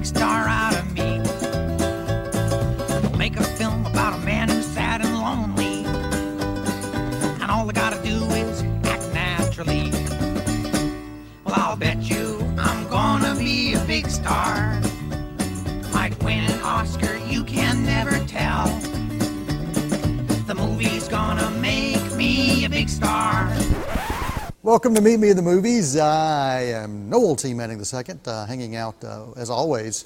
big star out of me. They'll make a film about a man who's sad and lonely. And all I gotta do is act naturally. Well, I'll bet you I'm gonna be a big star. Might win an Oscar, you can never tell. The movie's gonna make me a big star. Welcome to Meet Me in the Movies. I am Noel T. Manning II, uh, hanging out, uh, as always,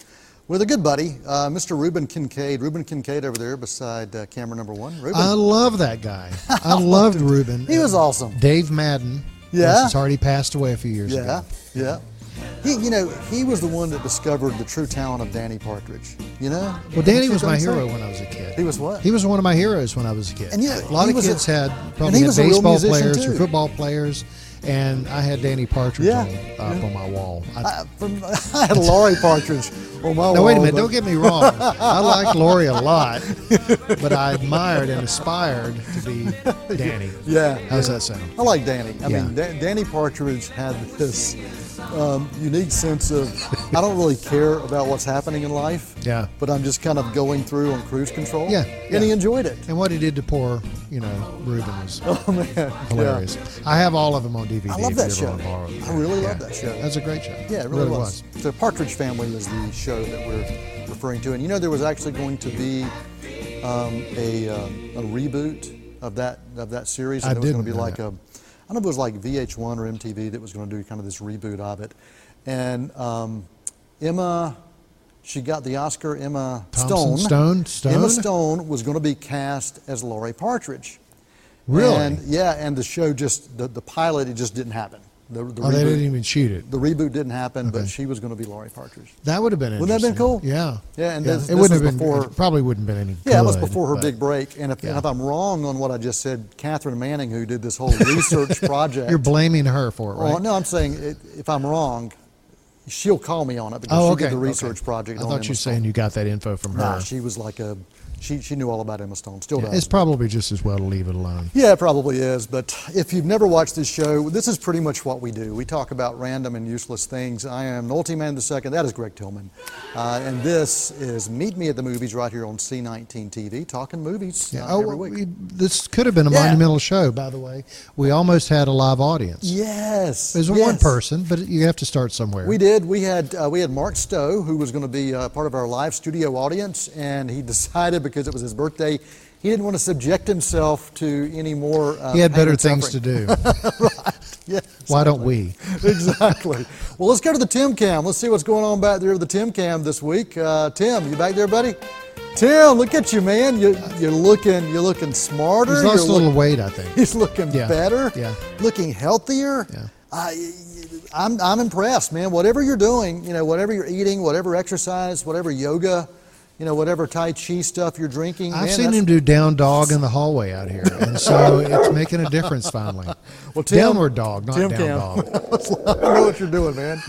with a good buddy, uh, Mr. Reuben Kincaid. Reuben Kincaid over there beside uh, camera number one. Reuben. I love that guy. I loved Reuben. he was awesome. Dave Madden. Yeah? He's already passed away a few years Yeah, ago. yeah. He, you know, he was the one that discovered the true talent of Danny Partridge. You know? Well, Danny was my hero when I was a kid. He was what? He was one of my heroes when I was a kid. And yeah, a lot of was a- kids had probably had was a real baseball players too. or football players, and I had Danny Partridge Yeah, on, uh, up on my wall. I, I, from, I had Laurie Partridge on my wall. now wait a minute! but- Don't get me wrong. I liked Laurie a lot, but I admired and aspired to be Danny. Yeah. How's yeah. that sound? I like Danny. I Yeah. mean, da- Danny Partridge had this um, unique sense of I don't really care about what's happening in life. Yeah. But I'm just kind of going through on cruise control. Yeah, And he enjoyed it. And what he did to poor, you know, Reuben was Oh man. hilarious. I have all of them on DVD. I love that show. ever want to borrow them. I really Yeah. love that show. That's a great show. Yeah, it really, was. The Partridge Family is the show that we're referring to, and you know there was actually going to be um, a, um, a reboot of that of that series, and I it was going to be like that. a, I don't know if it was like VH1 or MTV that was going to do kind of this reboot of it, and um, Emma, she got the Oscar. Emma Thompson Stone. Stone? Emma Stone? Stone was going to be cast as Laurie Partridge. Really? And yeah, and the show just the, the pilot it just didn't happen. The, the oh, they reboot- didn't even shoot it. the reboot didn't happen, but she was going to be Laurie Partridge. That would have been Wouldn't that have been cool? Yeah. Yeah, and Yeah. this- it wouldn't have been. before- it probably wouldn't have been any. Yeah, that was before her but- big break. And if, and if I'm wrong on what I just said, Catherine Manning, who did this whole research project. You're blaming her for it, oh, right? Oh, no, I'm saying it, if I'm wrong, she'll call me on it because Oh, she okay. did the research okay. project. I thought you were saying you got that info from her. Nah, she was like a, she, she knew all about Emma Stone. Still does. it's probably just as well to leave it alone. Yeah, it probably is. But if you've never watched this show, this is pretty much what we do. We talk about random and useless things. I am Noel T. Man II. That is Greg Tillman. Uh, and this is Meet Me at the Movies right here on C19 TV, talking movies Yeah. uh, Oh, every week. we, this could have been a Yeah. monumental show, by the way. We almost had a live audience. yes. It was one person, but you have to start somewhere. We did. We had uh, we had Mark Stowe, who was going to be uh, part of our live studio audience, and he decided because it was his birthday, he didn't want to subject himself to any more. Uh, he had better things to do. Yeah, Why don't we? exactly. Well, let's go to the Tim Cam. Let's see what's going on back there with the Tim Cam this week. Uh, Tim, you back there, buddy? Tim, look at you, man. You, you're looking you're looking smarter. He's lost You're a little look- weight, I think. He's looking Yeah, better. yeah. Looking healthier. Yeah. I, I'm, I'm impressed, man. Whatever you're doing, you know, whatever you're eating, whatever exercise, whatever yoga, you know, whatever Tai Chi stuff you're drinking. I've man, seen him do down dog in the hallway out here, and so it's making a difference finally. Well, Tim- Downward dog, not Tim down Cam. dog. I know what you're doing, man.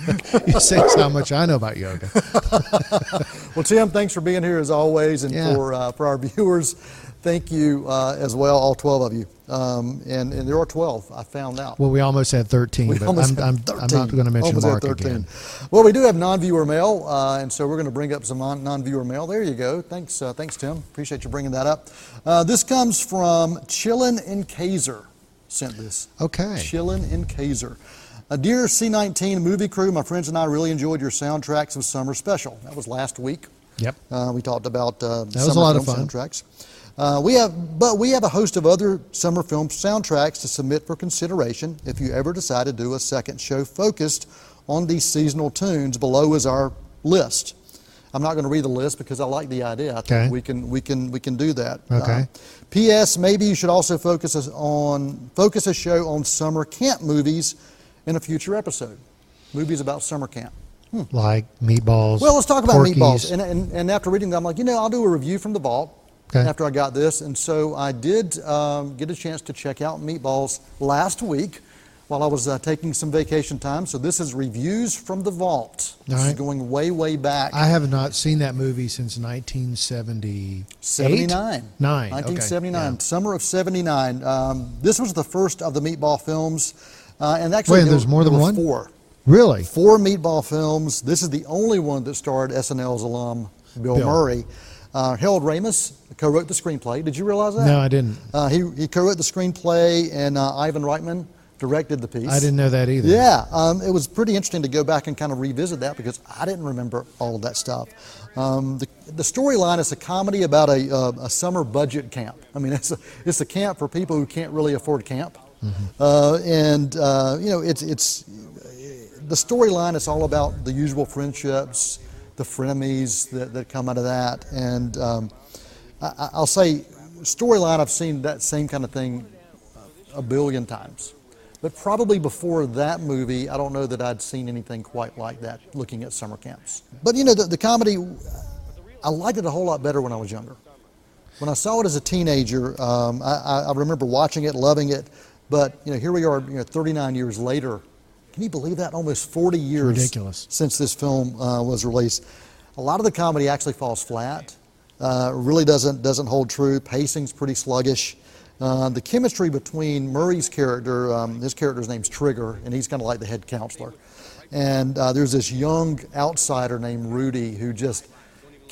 You say how much I know about yoga. Well, Tim, thanks for being here as always, and Yeah. for uh, for our viewers, thank you uh, as well, all 12 of you. Um, and and there are 12. I found out. Well, we almost had 13, We but I'm, had I'm, 13. I'm not going to mention Almost Mark again. Well, we do have non-viewer mail, uh, and so we're going to bring up some non- non-viewer mail. There you go. Thanks, uh, thanks, Tim. Appreciate you bringing that up. Uh, this comes from Chillin' and Kaiser. Sent this. Okay. Chillin' and Kaiser. Uh, dear C19 movie crew, my friends and I really enjoyed your soundtracks of Summer Special. That was last week. Yep. Uh, we talked about uh, was a lot of fun. soundtracks. Uh, we have, but we have a host of other summer film soundtracks to submit for consideration. If you ever decide to do a second show focused on these seasonal tunes, below is our list. I'm not going to read the list because I like the idea. I think Okay. we can we can we can do that. Okay. Uh, P.S. Maybe you should also focus us on focus a show on summer camp movies in a future episode. Movies about summer camp. Like meatballs. Well, let's talk about Porky's. meatballs. And, and, and after reading that, I'm like, you know, I'll do a review from the vault Okay. after I got this. And so I did um, get a chance to check out meatballs last week while I was uh, taking some vacation time. So this is reviews from the vault. This All is going way, way back. I have not seen that movie since 1970. 79. Nine. okay, 1979. yeah. Summer of 79. Um, this was the first of the meatball films. Uh, and actually, Wait, there, there's more than were one? Four. Really? Four meatball films. This is the only one that starred SNL's alum Bill, Bill. Murray. Uh, Harold Ramis co-wrote the screenplay. Did you realize that? No, I didn't. Uh, he, he co-wrote the screenplay, and uh, Ivan Reitman directed the piece. I didn't know that either. Yeah, um, it was pretty interesting to go back and kind of revisit that because I didn't remember all of that stuff. Um, the the storyline is a comedy about a, uh, a summer budget camp. I mean, it's a, it's a camp for people who can't really afford camp. Uh, and, uh, you know, it's, it's the storyline is all about the usual friendships, the frenemies that, that come out of that. And um, I, I- I'll say, storyline, I've seen that same kind of thing a billion times. But probably before that movie, I don't know that I'd seen anything quite like that looking at summer camps. But you know, the, the comedy, I liked it a whole lot better when I was younger. When I saw it as a teenager, um, I I remember watching it, loving it. But you know, here we are, you know, 39 years later. Can you believe that? Almost 40 years Ridiculous. since this film uh, was released. A lot of the comedy actually falls flat. Uh, really doesn't doesn't hold true. Pacing's pretty sluggish. Uh, the chemistry between Murray's character, um, his character's name's Trigger, and he's kind of like the head counselor. And uh, there's this young outsider named Rudy who just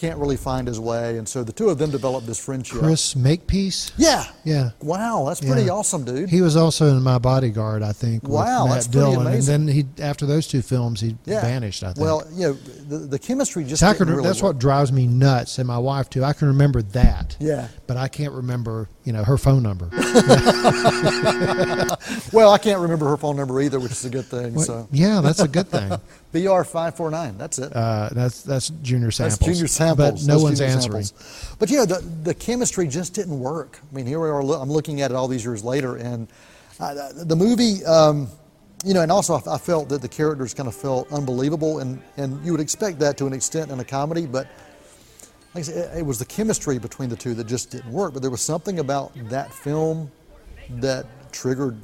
can't really find his way, and so the two of them develop this friendship. Chris Makepeace. Yeah. Yeah. Wow, that's pretty Yeah. awesome, dude. He was also in My Bodyguard, I think. Wow, Matt that's pretty Dillon. amazing. And then he, after those two films, he yeah. vanished. I think. Well, you know, the, the chemistry just See, didn't can, really that's work. what drives me nuts, and my wife too. I can remember that. Yeah. But I can't remember, you know, her phone number. Well, I can't remember her phone number either, which is a good thing. So yeah, that's a good thing. BR five four nine. That's it. Uh, that's that's junior samples. That's junior samples. But no one's answering. But you know, the, the chemistry just didn't work. I mean, here we are. I'm looking at it all these years later, and uh, the movie. Um, you know, and also I, I felt that the characters kind of felt unbelievable, and, and you would expect that to an extent in a comedy, but like I said, it, it was the chemistry between the two that just didn't work. But there was something about that film that triggered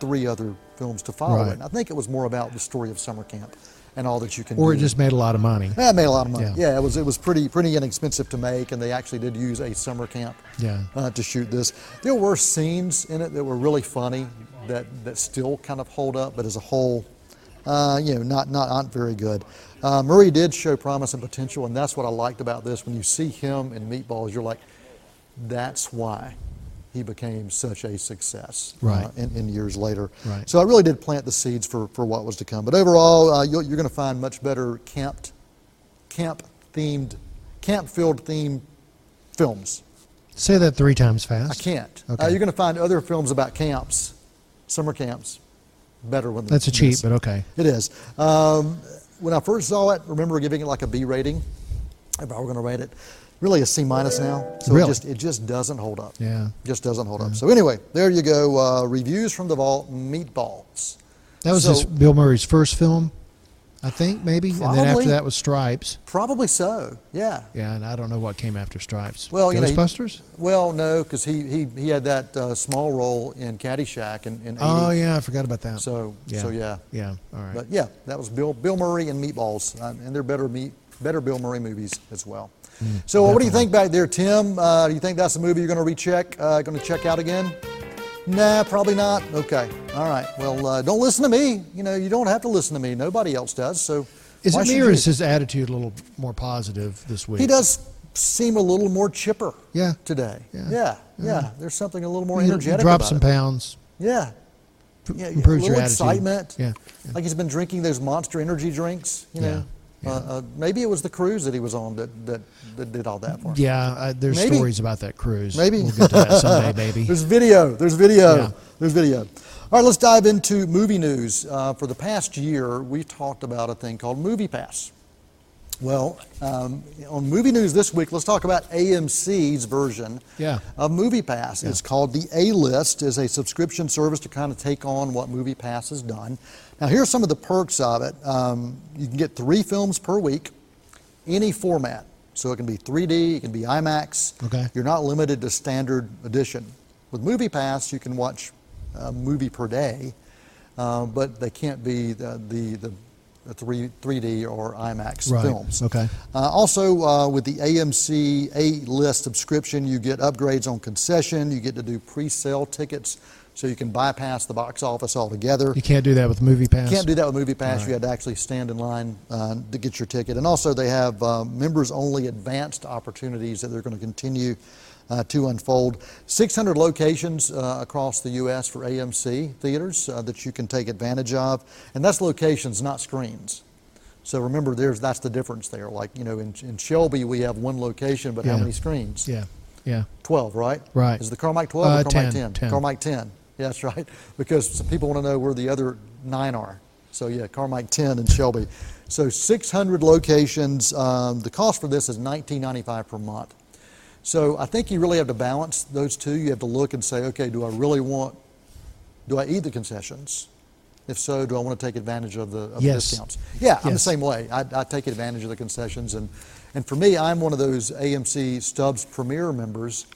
three other films to follow Right. it. And I think it was more about the story of summer camp and all that you can do. Or do. it just made a lot of money. Yeah, it made a lot of money. Yeah. Yeah, it was it was pretty pretty inexpensive to make, and they actually did use a summer camp Yeah. uh, to shoot this. There were scenes in it that were really funny that that still kind of hold up, but as a whole, uh, you know, not not not very good. Uh, Murray did show promise and potential, and that's what I liked about this. When you see him in Meatballs, you're like, that's why he became such a success uh, Right. in, in years later. Right. So I really did plant the seeds for, for what was to come. But overall, uh, you're, you're going to find much better camped, camp themed, camp filled themed films. Say that three times fast. I can't. Uh, Okay. you're going to find other films about camps, summer camps, better when That's a cheat, but okay. it is. Um, when I first saw it, I remember giving it like a B rating. If I were going to rate it, really a C minus now. So Really? it just it just doesn't hold up. Yeah. just doesn't hold up. So anyway, there you go. Uh, reviews from the vault. Meatballs. That was So- Bill Murray's first film, I think, maybe. And then after that was Stripes. Probably so. Yeah. Yeah, and I don't know what came after Stripes. Well, you know, he- Well, no, because he, he he had that uh, small role in Caddyshack in, in 80. oh, yeah, I forgot about that. So yeah. so yeah. Yeah, all right. But yeah, that was Bill Bill Murray and Meatballs, uh, and they're better meat better Bill Murray movies as well. Mm, so what do you think back there, Tim? Uh, do you think that's a movie you're going to recheck, uh, going to check out again? Nah, probably not. Okay, all right. Well, uh, don't listen to me. You know, you don't have to listen to me. Nobody else does. So is it me or is his attitude a little more positive this week? He does seem a little more chipper. Yeah. Today. Yeah. Yeah. Yeah. There's something a little more He energetic dropped some it. pounds. Yeah. Yeah, yeah, improves a your little attitude. excitement. Yeah, Like he's been drinking those monster energy drinks, you Yeah, know. Yeah. Uh, uh, maybe it was the cruise that he was on that, that, that did all that for him. Yeah, uh, there's Maybe. stories about that cruise. Maybe. We'll get to that someday, baby. There's video. There's video. Yeah. There's video. All right, let's dive into movie news. Uh, for the past year, we talked about a thing called Movie Pass. Well, um, on movie news this week, let's talk about AMC's version Yeah. of Movie Pass. It's called the A List. is a subscription service to kind of take on what Movie Pass has done. Now, here's some of the perks of it. Um, you can get three films per week, any format. So it can be 3D, it can be IMAX. Okay. You're not limited to standard edition. With Movie Pass, you can watch a movie per day, uh, but they can't be the, the, the three, 3D or IMAX Right. films. Okay. Uh, also, uh, with the AMC A List subscription, you get upgrades on concession. You get to do pre-sale tickets So you can bypass the box office altogether. You can't do that with Movie Pass. You can't do that with Movie Pass. Right. You had to actually stand in line uh, to get your ticket. And also, they have uh, members-only advanced opportunities that they're going to continue uh, to unfold. 600 locations uh, across the U.S. for AMC theaters uh, that you can take advantage of, and that's locations, not screens. So remember, there's that's the difference there. Like you know, in, in Shelby, we have one location, but how many screens? Yeah, yeah. 12, right? Right. Is the Carmike 12 Uh, or Carmike 10, 10? 10. Carmike 10. Yeah, that's right. Because some people want to know where the other nine are. So yeah, Carmike 10 and Shelby. So 600 locations. Um, the cost for this is $19.95 per month. So I think you really have to balance those two. You have to look and say, okay, do I really want, do I eat the concessions? If so, do I want to take advantage of the, of the Yes. discounts? Yeah, I'm the same way. I, I take advantage of the concessions, and and for me, I'm one of those AMC Stubs Premier members.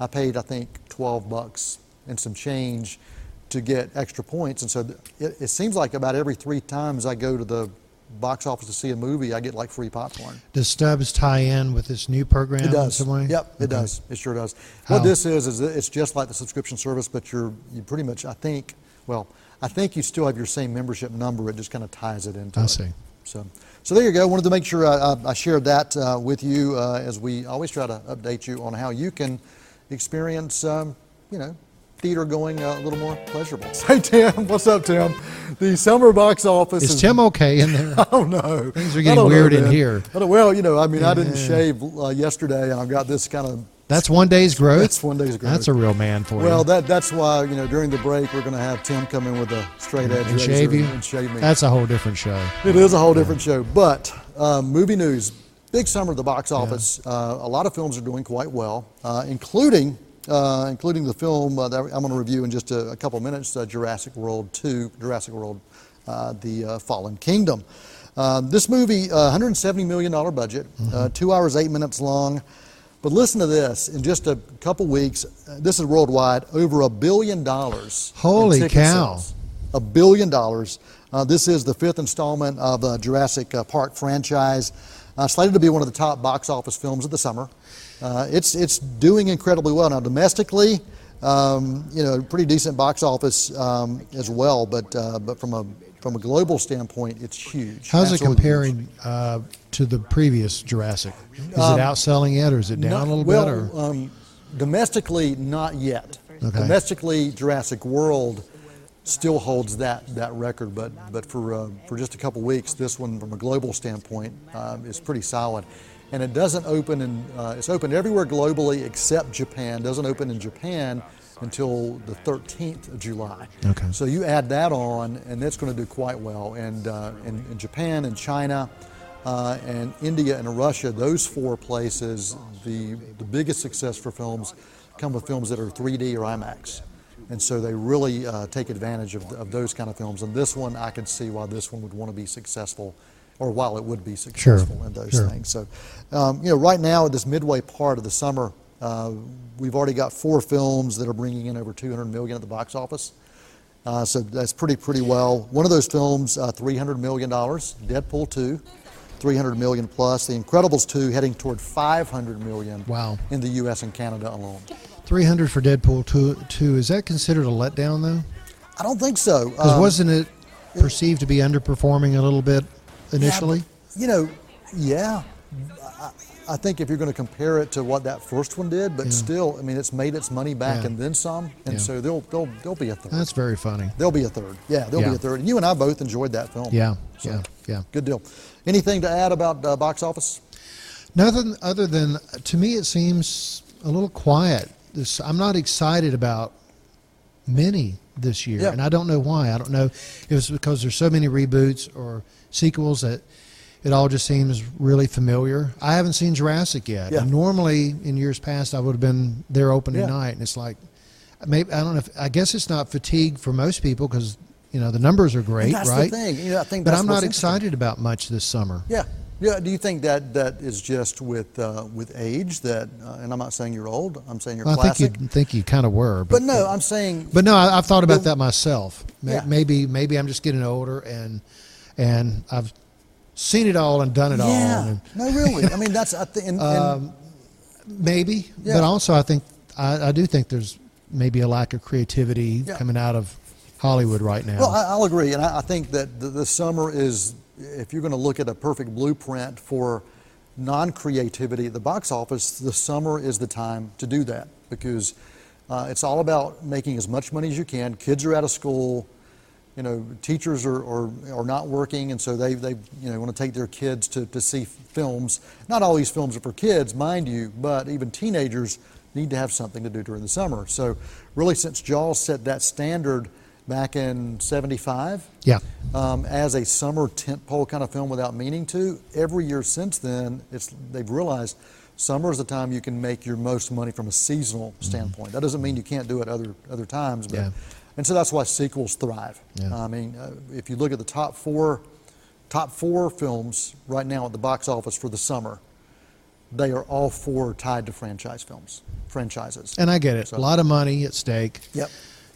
I paid, I think, 12 bucks and some change to get extra points, and so it, it seems like about every three times I go to the box office to see a movie, I get like free popcorn. Does Stubs tie in with this new program It does. in some way? Yep, it Okay. does. It sure does. How? What this is is it's just like the subscription service, but you're you pretty much I think well I think you still have your same membership number. It just kind of ties it into I it. see. So so there you go. Wanted to make sure I, I, I shared that uh, with you uh, as we always try to update you on how you can experience um, you know theater going uh, a little more pleasurable. Hey Tim, what's up, Tim? The summer box office Is Tim okay in there? Oh no, Things are getting don't know, weird in here. Well, you know, I mean, I didn't shave uh, yesterday, and I've got this kind of. That's one day's growth. That's one day's growth. That's a real man for Well, you. Well, that that's why you know during the break we're going to have Tim come in with a straight edge and shave you. and shave me. That's a whole different show. It is a whole different show. But um, movie news, big summer at the box office. Uh, a lot of films are doing quite well, uh, including uh, including the film uh, that I'm going to review in just a, a couple minutes, uh, Jurassic World 2, Jurassic World, uh, The uh, Fallen Kingdom. Um, this movie, uh, $170 million budget, uh, two hours, eight minutes long. But listen to this, in just a couple weeks, uh, this is worldwide, over a billion dollars. Holy cow. sales a billion dollars. Uh, this is the fifth installment of the Jurassic uh, Park franchise, uh, slated to be one of the top box office films of the summer. Uh, it's it's doing incredibly well now domestically. Um, you know, pretty decent box office um, as well, but uh, but from a from a global standpoint, it's huge. How's it Absolutely huge. comparing uh, to the previous Jurassic? Is it outselling it or is it down Not- a little well, bit? Or Um, domestically, not yet. Okay. Domestically, Jurassic World still holds that, that record, but, but for, uh, for just a couple weeks, this one, from a global standpoint, um, is pretty solid. And it doesn't open in, uh, it's open everywhere globally except Japan. Doesn't open in Japan until the 13th of July. Okay. So you add that on, and that's going to do quite well. And uh, in, in Japan and China uh, and India and Russia, those four places, the, the biggest success for films come with films that are 3D or IMAX. And so they really uh, take advantage of, of those kind of films. And this one, I can see why this one would want to be successful, or while it would be successful in those sure. things. So, um, you know, right now at this midway part of the summer, uh, we've already got four films that are bringing in over 200 million at the box office. Uh, so that's pretty pretty well. One of those films, uh, 300 million dollars. Deadpool 2, 300 million plus. The Incredibles 2 heading toward 500 million. Wow. In the U.S. and Canada alone. 300 for Deadpool 2, 2. Is that considered a letdown, though? I don't think so. Because Um, wasn't it perceived to be underperforming a little bit initially? Yeah, you know, yeah. I, I think if you're going to compare it to what that first one did, but still, I mean, it's made its money back Yeah. and then some, and Yeah. so they'll they'll they'll be a third. That's very funny. There'll be a third. Yeah, there'll Yeah. be a third. And you and I both enjoyed that film. Yeah, So, yeah, yeah. Good deal. Anything to add about uh, box office? Nothing other than, to me, it seems a little quiet. This, I'm not excited about many this year, Yeah. and I don't know why. I don't know if it's because there's so many reboots or sequels that it all just seems really familiar. I haven't seen Jurassic yet. Yeah. Normally, in years past, I would have been there opening Yeah. night, and it's like, maybe I don't know. If, I guess it's not fatigue for most people because you know the numbers are great, that's right? the thing. You know, I think But I'm not excited about much this summer. Yeah. Yeah. Do you think that that is just with uh, with age? That, uh, and I'm not saying you're old. I'm saying you're Well, I think you think you kind of were, but no, I'm saying. But no, I, I've thought about that myself. May- Yeah. Maybe maybe I'm just getting older and and I've seen it all and done it all. yeah. And No, really. I mean, that's I think. And maybe, Yeah. but also I think I, I do think there's maybe a lack of creativity Yeah. coming out of Hollywood right now. Well, I, I'll agree, and I, I think that the, the summer is, if you're going to look at a perfect blueprint for non-creativity at the box office, the summer is the time to do that because uh, it's all about making as much money as you can. Kids are out of school, you know, teachers are, are, are not working, and so they, they you know want to take their kids to, to see films. Not all these films are for kids, mind you, but even teenagers need to have something to do during the summer. So, really, since Jaws set that standard back in '75, yeah. um, as a summer tentpole kind of film without meaning to, every year since then, it's they've realized summer is the time you can make your most money from a seasonal standpoint. That doesn't mean you can't do it other other times, but Yeah. And so that's why sequels thrive. Yeah. I mean, uh, if you look at the top four top four films right now at the box office for the summer, they are all four tied to franchise films, franchises. And I get it. So- A lot of money at stake. Yep.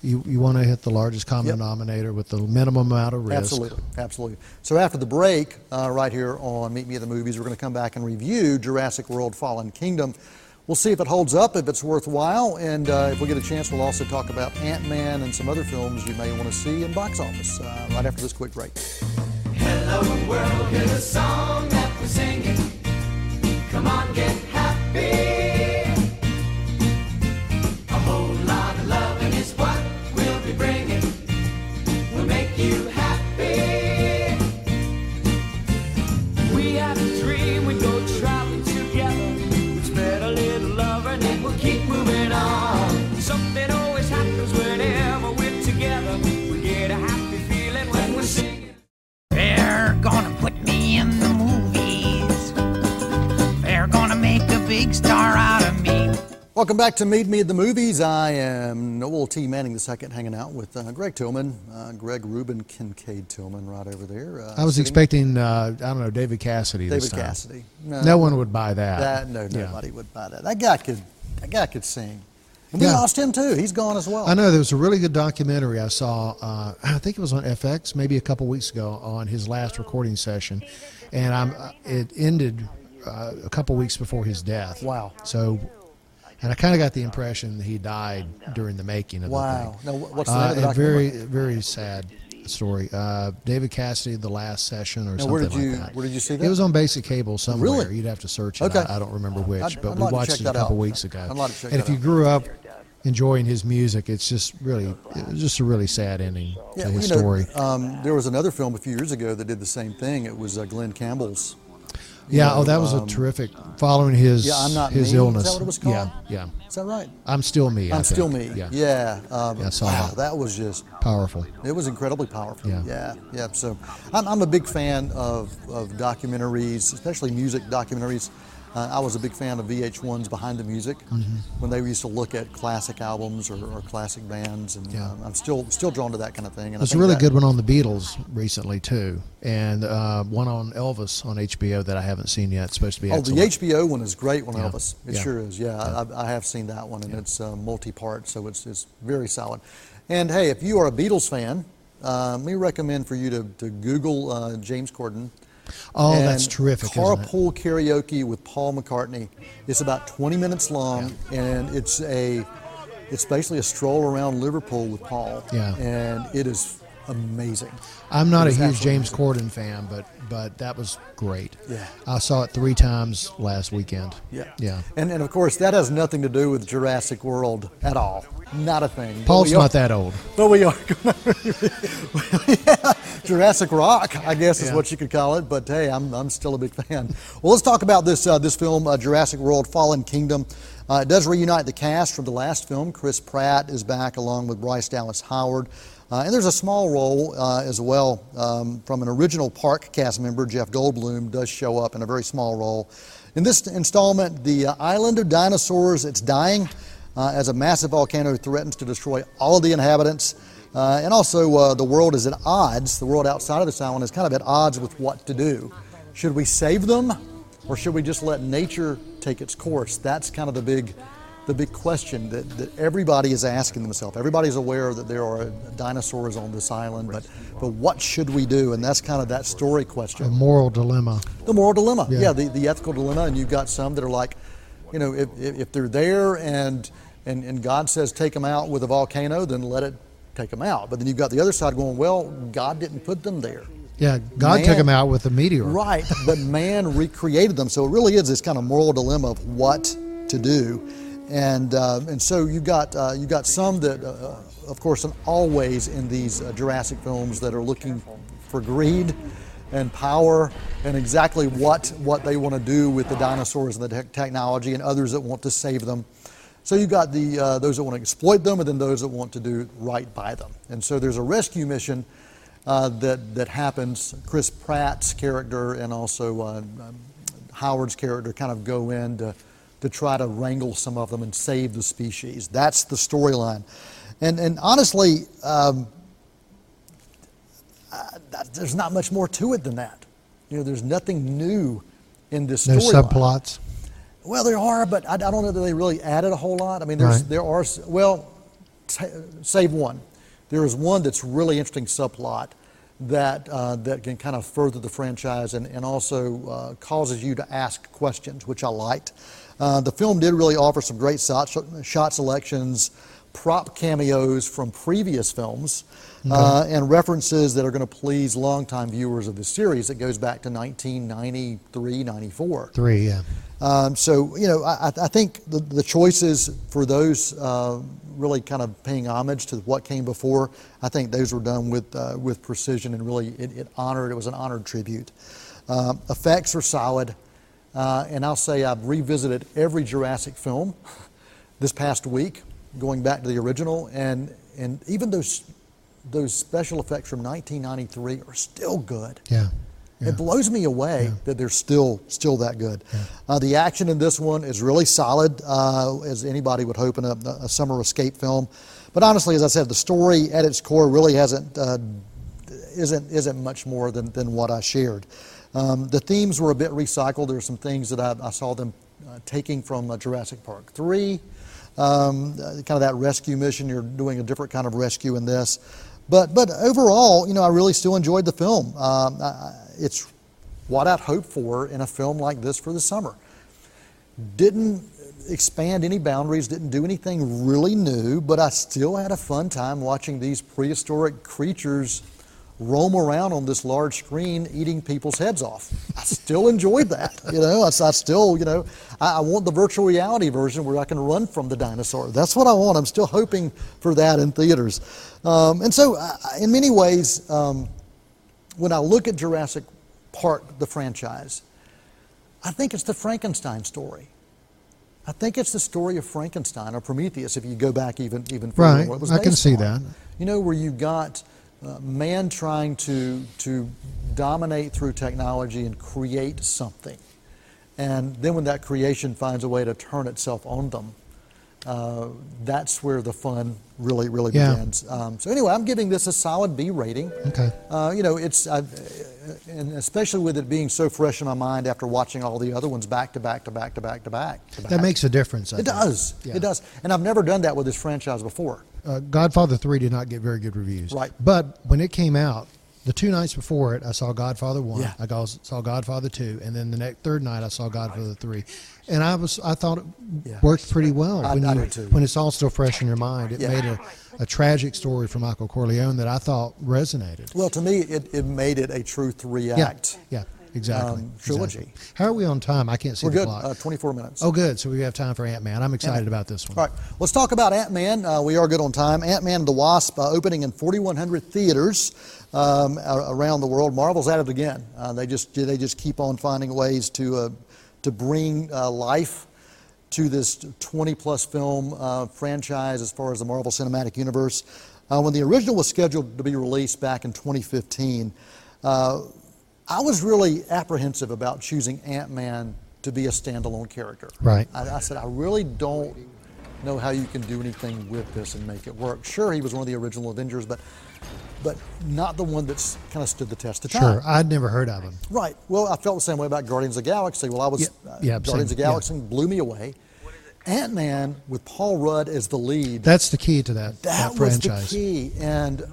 You, you want to hit the largest common Yep. denominator with the minimum amount of risk. Absolutely, absolutely. So after the break, uh, right here on Meet Me at the Movies, we're going to come back and review Jurassic World: Fallen Kingdom. We'll see if it holds up, if it's worthwhile, and uh, if we get a chance, we'll also talk about Ant Man and some other films you may want to see in box office. Uh, right after this quick break. Hello world, Welcome back to Meet Me at the Movies. I am Noel T. Manning II, hanging out with uh, Greg Tillman, uh, Greg Reuben Kincaid Tillman, right over there. Uh, I was sitting- expecting, uh, I don't know, David Cassidy David. Cassidy. No one would buy that. That no, Yeah. nobody would buy that. That guy could, that guy could sing. And we Yeah. lost him too. He's gone as well. I know there was a really good documentary I saw. Uh, I think it was on FX, maybe a couple weeks ago, on his last recording session, and I'm. uh, It ended uh, a couple weeks before his death. Wow. So, and I kind of got the impression that he died during the making of Wow. the Now, thing. wh- what's the name Uh, of the a very, very sad story. Uh, David Cassidy, the last session, or Now, something where did you- like that. where did you see that? It was on basic cable somewhere. Really? You'd have to search it. Okay. I, I don't remember which, I'd- but I'd we like watched it a couple out. weeks ago. I'd like to check and if you grew up enjoying his music, it's just really, it was just a really sad ending Yeah, to his you know, story. Um, there was another film a few years ago that did the same thing. It was uh, Glen Campbell's. Yeah, know, oh, that was um, a terrific. Following his Yeah, I'm Not his Me, is that illness. what it was called? Yeah, yeah. Is that right? I'm still me. I I'm still me. Yeah, Yeah. Um, Yeah, I wow, that. that was just powerful. It was incredibly powerful. Yeah. yeah, yeah. So I'm, I'm a big fan of, of documentaries, especially music documentaries. Uh, I was a big fan of VH1's Behind the Music Mm-hmm. when they used to look at classic albums or, or classic bands, and Yeah. um, I'm still still drawn to that kind of thing. And There's a really that- good one on the Beatles recently too, and uh, one on Elvis on HBO that I haven't seen yet. It's supposed to be Oh, excellent. the HBO one is great on Yeah. Elvis. It Yeah. sure is. Yeah, I, I have seen that one, and it's uh, multi-part, so it's, it's very solid. And hey, if you are a Beatles fan, uh, let me recommend for you to, to Google uh, James Corden. Oh, that's and terrific, isn't it? Carpool karaoke with Paul McCartney. It's about 20 minutes long, and it's a it's basically a stroll around Liverpool with Paul. Yeah. and it is amazing. I'm not a huge James amazing. Corden fan, but but that was great. Yeah. I saw it three times last weekend. Yeah, Yeah. and and of course that has nothing to do with Jurassic World at all. Not a thing. Paul's are- not that old. But we are to Jurassic Rock, I guess is Yeah. what you could call it. But hey, I'm, I'm still a big fan. Well, let's talk about this uh, this film, uh, Jurassic World: Fallen Kingdom. Uh, it does reunite the cast from the last film. Chris Pratt is back along with Bryce Dallas Howard. Uh, and there's a small role uh, as well um, from an original park cast member, Jeff Goldblum, does show up in a very small role. In this installment, the uh, island of dinosaurs, it's dying uh, as a massive volcano threatens to destroy all of the inhabitants. Uh, and also, uh, the world is at odds. The world outside of this island is kind of at odds with what to do. Should we save them, or should we just let nature take its course? That's kind of the big, the big question that, that everybody is asking themselves. Everybody's aware that there are dinosaurs on this island, but but what should we do? And that's kind of that story question A moral dilemma. the moral dilemma. Yeah. Yeah, the, the ethical dilemma. And you've got some that are like, you know, if, if, if they're there and and, and God says take them out with a volcano, then let it take them out. But then you've got the other side going, well, God didn't put them there. Yeah, God Man- took them out with a meteor. Right, but man recreated them. So it really is this kind of moral dilemma of what to do, and uh, and so you got uh, you got some that, uh, of course, and always in these uh, Jurassic films that are looking for greed and power and exactly what what they want to do with the dinosaurs and the tech technology, and others that want to save them. So you've got the uh, those that want to exploit them, and then those that want to do right by them. And so there's a rescue mission uh, that that happens. Chris Pratt's character and also uh, um, Howard's character kind of go in to, to try to wrangle some of them and save the species. That's the storyline. And and honestly, um, that, there's not much more to it than that. You know, there's nothing new in this No storyline. subplots. Well, there are, but I, I don't know that they really added a whole lot. I mean, there's, Right. there are, well, t- save one. There is one that's really interesting subplot that, uh, that can kind of further the franchise and, and also uh, causes you to ask questions, which I liked. Uh, the film did really offer some great shot, shot selections, prop cameos from previous films, uh, and references that are going to please longtime viewers of the series. It goes back to 1993, 94. Three, yeah. Um, so, you know, I, I think the, the choices for those uh, really kind of paying homage to what came before, I think those were done with, uh, with precision and really it, it honored, it was an honored tribute. Um, effects are solid, uh, and I'll say I've revisited every Jurassic film this past week, going back to the original, and, and even those, those special effects from 1993 are still good. Yeah. It blows me away that they're still still that good. Uh, the action in this one is really solid, uh, as anybody would hope in a, a summer escape film. But honestly, as I said, the story at its core really hasn't uh, isn't isn't much more than, than what I shared. Um, the themes were a bit recycled. There are some things that I, I saw them uh, taking from uh, Jurassic Park three. Um, kind of that rescue mission. You're doing a different kind of rescue in this. But, but overall, you know, I really still enjoyed the film. Um, I- it's what I'd hoped for in a film like this for the summer. Didn't expand any boundaries, didn't do anything really new, but I still had a fun time watching these prehistoric creatures roam around on this large screen eating people's heads off. I still enjoyed that. You know, I, I still, you know, I, I want the virtual reality version where I can run from the dinosaur. That's what I want. I'm still hoping for that in theaters. Um, and so, uh, in many ways, um, when I look at Jurassic Park, the franchise, I think it's the Frankenstein story. I think it's the story of Frankenstein or Prometheus, if you go back even even further. Right. what it was I can see on. that. You know, where you've got uh, man trying to to dominate through technology and create something, and then when that creation finds a way to turn itself on them, uh, that's where the fun really really Yeah. begins. Um, so anyway, I'm giving this a solid B rating. Okay. Uh, you know, it's, uh, and especially with it being so fresh in my mind after watching all the other ones back to back to back to back to back. To That makes a difference. I it think. does. Yeah. It does. And I've never done that with this franchise before. Uh, Godfather 3 did not get very good reviews. Right. But when it came out, the two nights before it, I saw Godfather 1, Yeah. I got- saw Godfather 2, and then the next third night I saw Godfather 3. And I was I thought it Yeah. worked pretty well I- when I you, when it's all still fresh in your mind. It Yeah. made a, a tragic story for Michael Corleone that I thought resonated. Well, to me, it, it made it a true three Yeah. act Yeah. Exactly. um, trilogy. Exactly. How are we on time? I can't see We're the good. clock. Uh, 24 minutes. oh, good. So we have time for Ant Man. I'm excited about this one. All right, let's talk about Ant Man. Uh, we are good on time. Ant Man and the Wasp uh, opening in 4,100 theaters um, around the world. Marvel's at it again. Uh, they just they just keep on finding ways to uh, to bring uh, life to this 20 plus film uh, franchise as far as the Marvel Cinematic Universe. Uh, when the original was scheduled to be released back in 2015, uh, I was really apprehensive about choosing Ant Man to be a standalone character. Right. I, I said, I really don't know how you can do anything with this and make it work. Sure, he was one of the original Avengers, but but not the one that's kind of stood the test of time. Sure. I'd never heard of him. Right. Well, I felt the same way about Guardians of the Galaxy. Well, I was Yeah, uh, Guardians same, of the Galaxy blew me away. Ant Man with Paul Rudd as the lead. That's the key to that, that that was franchise. the key, and uh,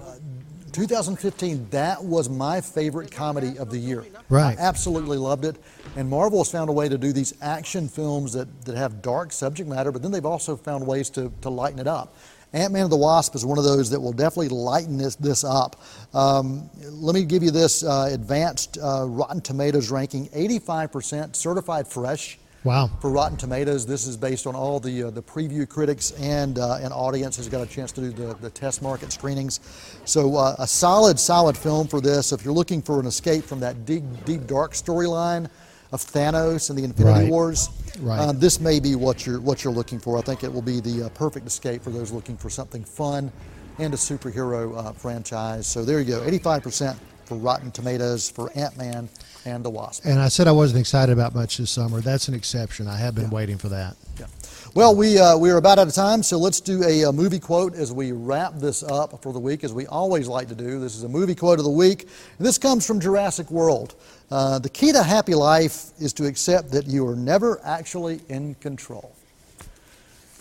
2015, that was my favorite comedy of the year. Right. I absolutely loved it. And Marvel has found a way to do these action films that, that have dark subject matter, but then they've also found ways to, to lighten it up. Ant-Man and the Wasp is one of those that will definitely lighten this, this up. Um, let me give you this uh, advanced uh, Rotten Tomatoes ranking, 85% certified fresh. Wow. For Rotten Tomatoes, this is based on all the uh, the preview critics and uh, and audience has got a chance to do the, the test market screenings. So uh, a solid, solid film for this. If you're looking for an escape from that deep, deep, dark storyline of Thanos and the Infinity Right. Wars, Right. uh, this may be what you're what you're looking for. I think it will be the uh, perfect escape for those looking for something fun and a superhero uh, franchise. So there you go, 85% for Rotten Tomatoes for Ant-Man and the Wasp. And I said I wasn't excited about much this summer. That's an exception. I have been waiting for that. Yeah. Well, we, uh, we are about out of time, so let's do a, uh movie quote as we wrap this up for the week, as we always like to do. This is a movie quote of the week. And this comes from Jurassic World. Uh, the key to happy life is to accept that you are never actually in control.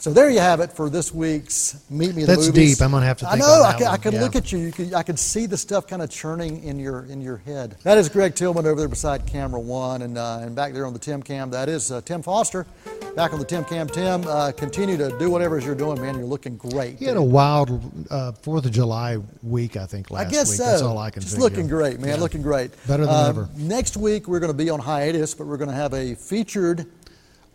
So there you have it for this week's Meet Me at the That's Movies. deep. I'm gonna have to I think know. on I could, I could Yeah. look at you. you could, I could see the stuff kind of churning in your in your head. That is Greg Tillman over there beside camera one, and uh, and back there on the Tim Cam, that is uh, Tim Foster. Back on the Tim Cam, Tim, uh, continue to do whatever you're doing, man. You're looking great. You had a wild uh, Fourth of July week, I think, last I guess week. so. That's all I can Just figure. looking great, man. Yeah. Looking great. Better than Uh, ever. Next week we're going to be on hiatus, but we're going to have a featured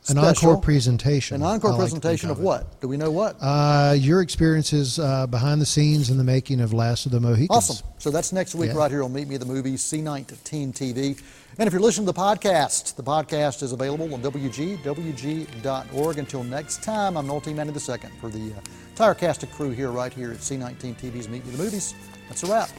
An special, encore presentation. An encore like presentation think of it. what? Do we know what? Uh, your experiences uh, behind the scenes in the making of Last of the Mohicans. Awesome. So that's next week Yeah. right here on Meet Me at the Movies, C19 TV. And if you're listening to the podcast, the podcast is available on WGWG.org. Until next time, I'm Noel T. Manning II for the uh, entire cast of crew here right here at C19 TV's Meet Me at the Movies. That's a wrap.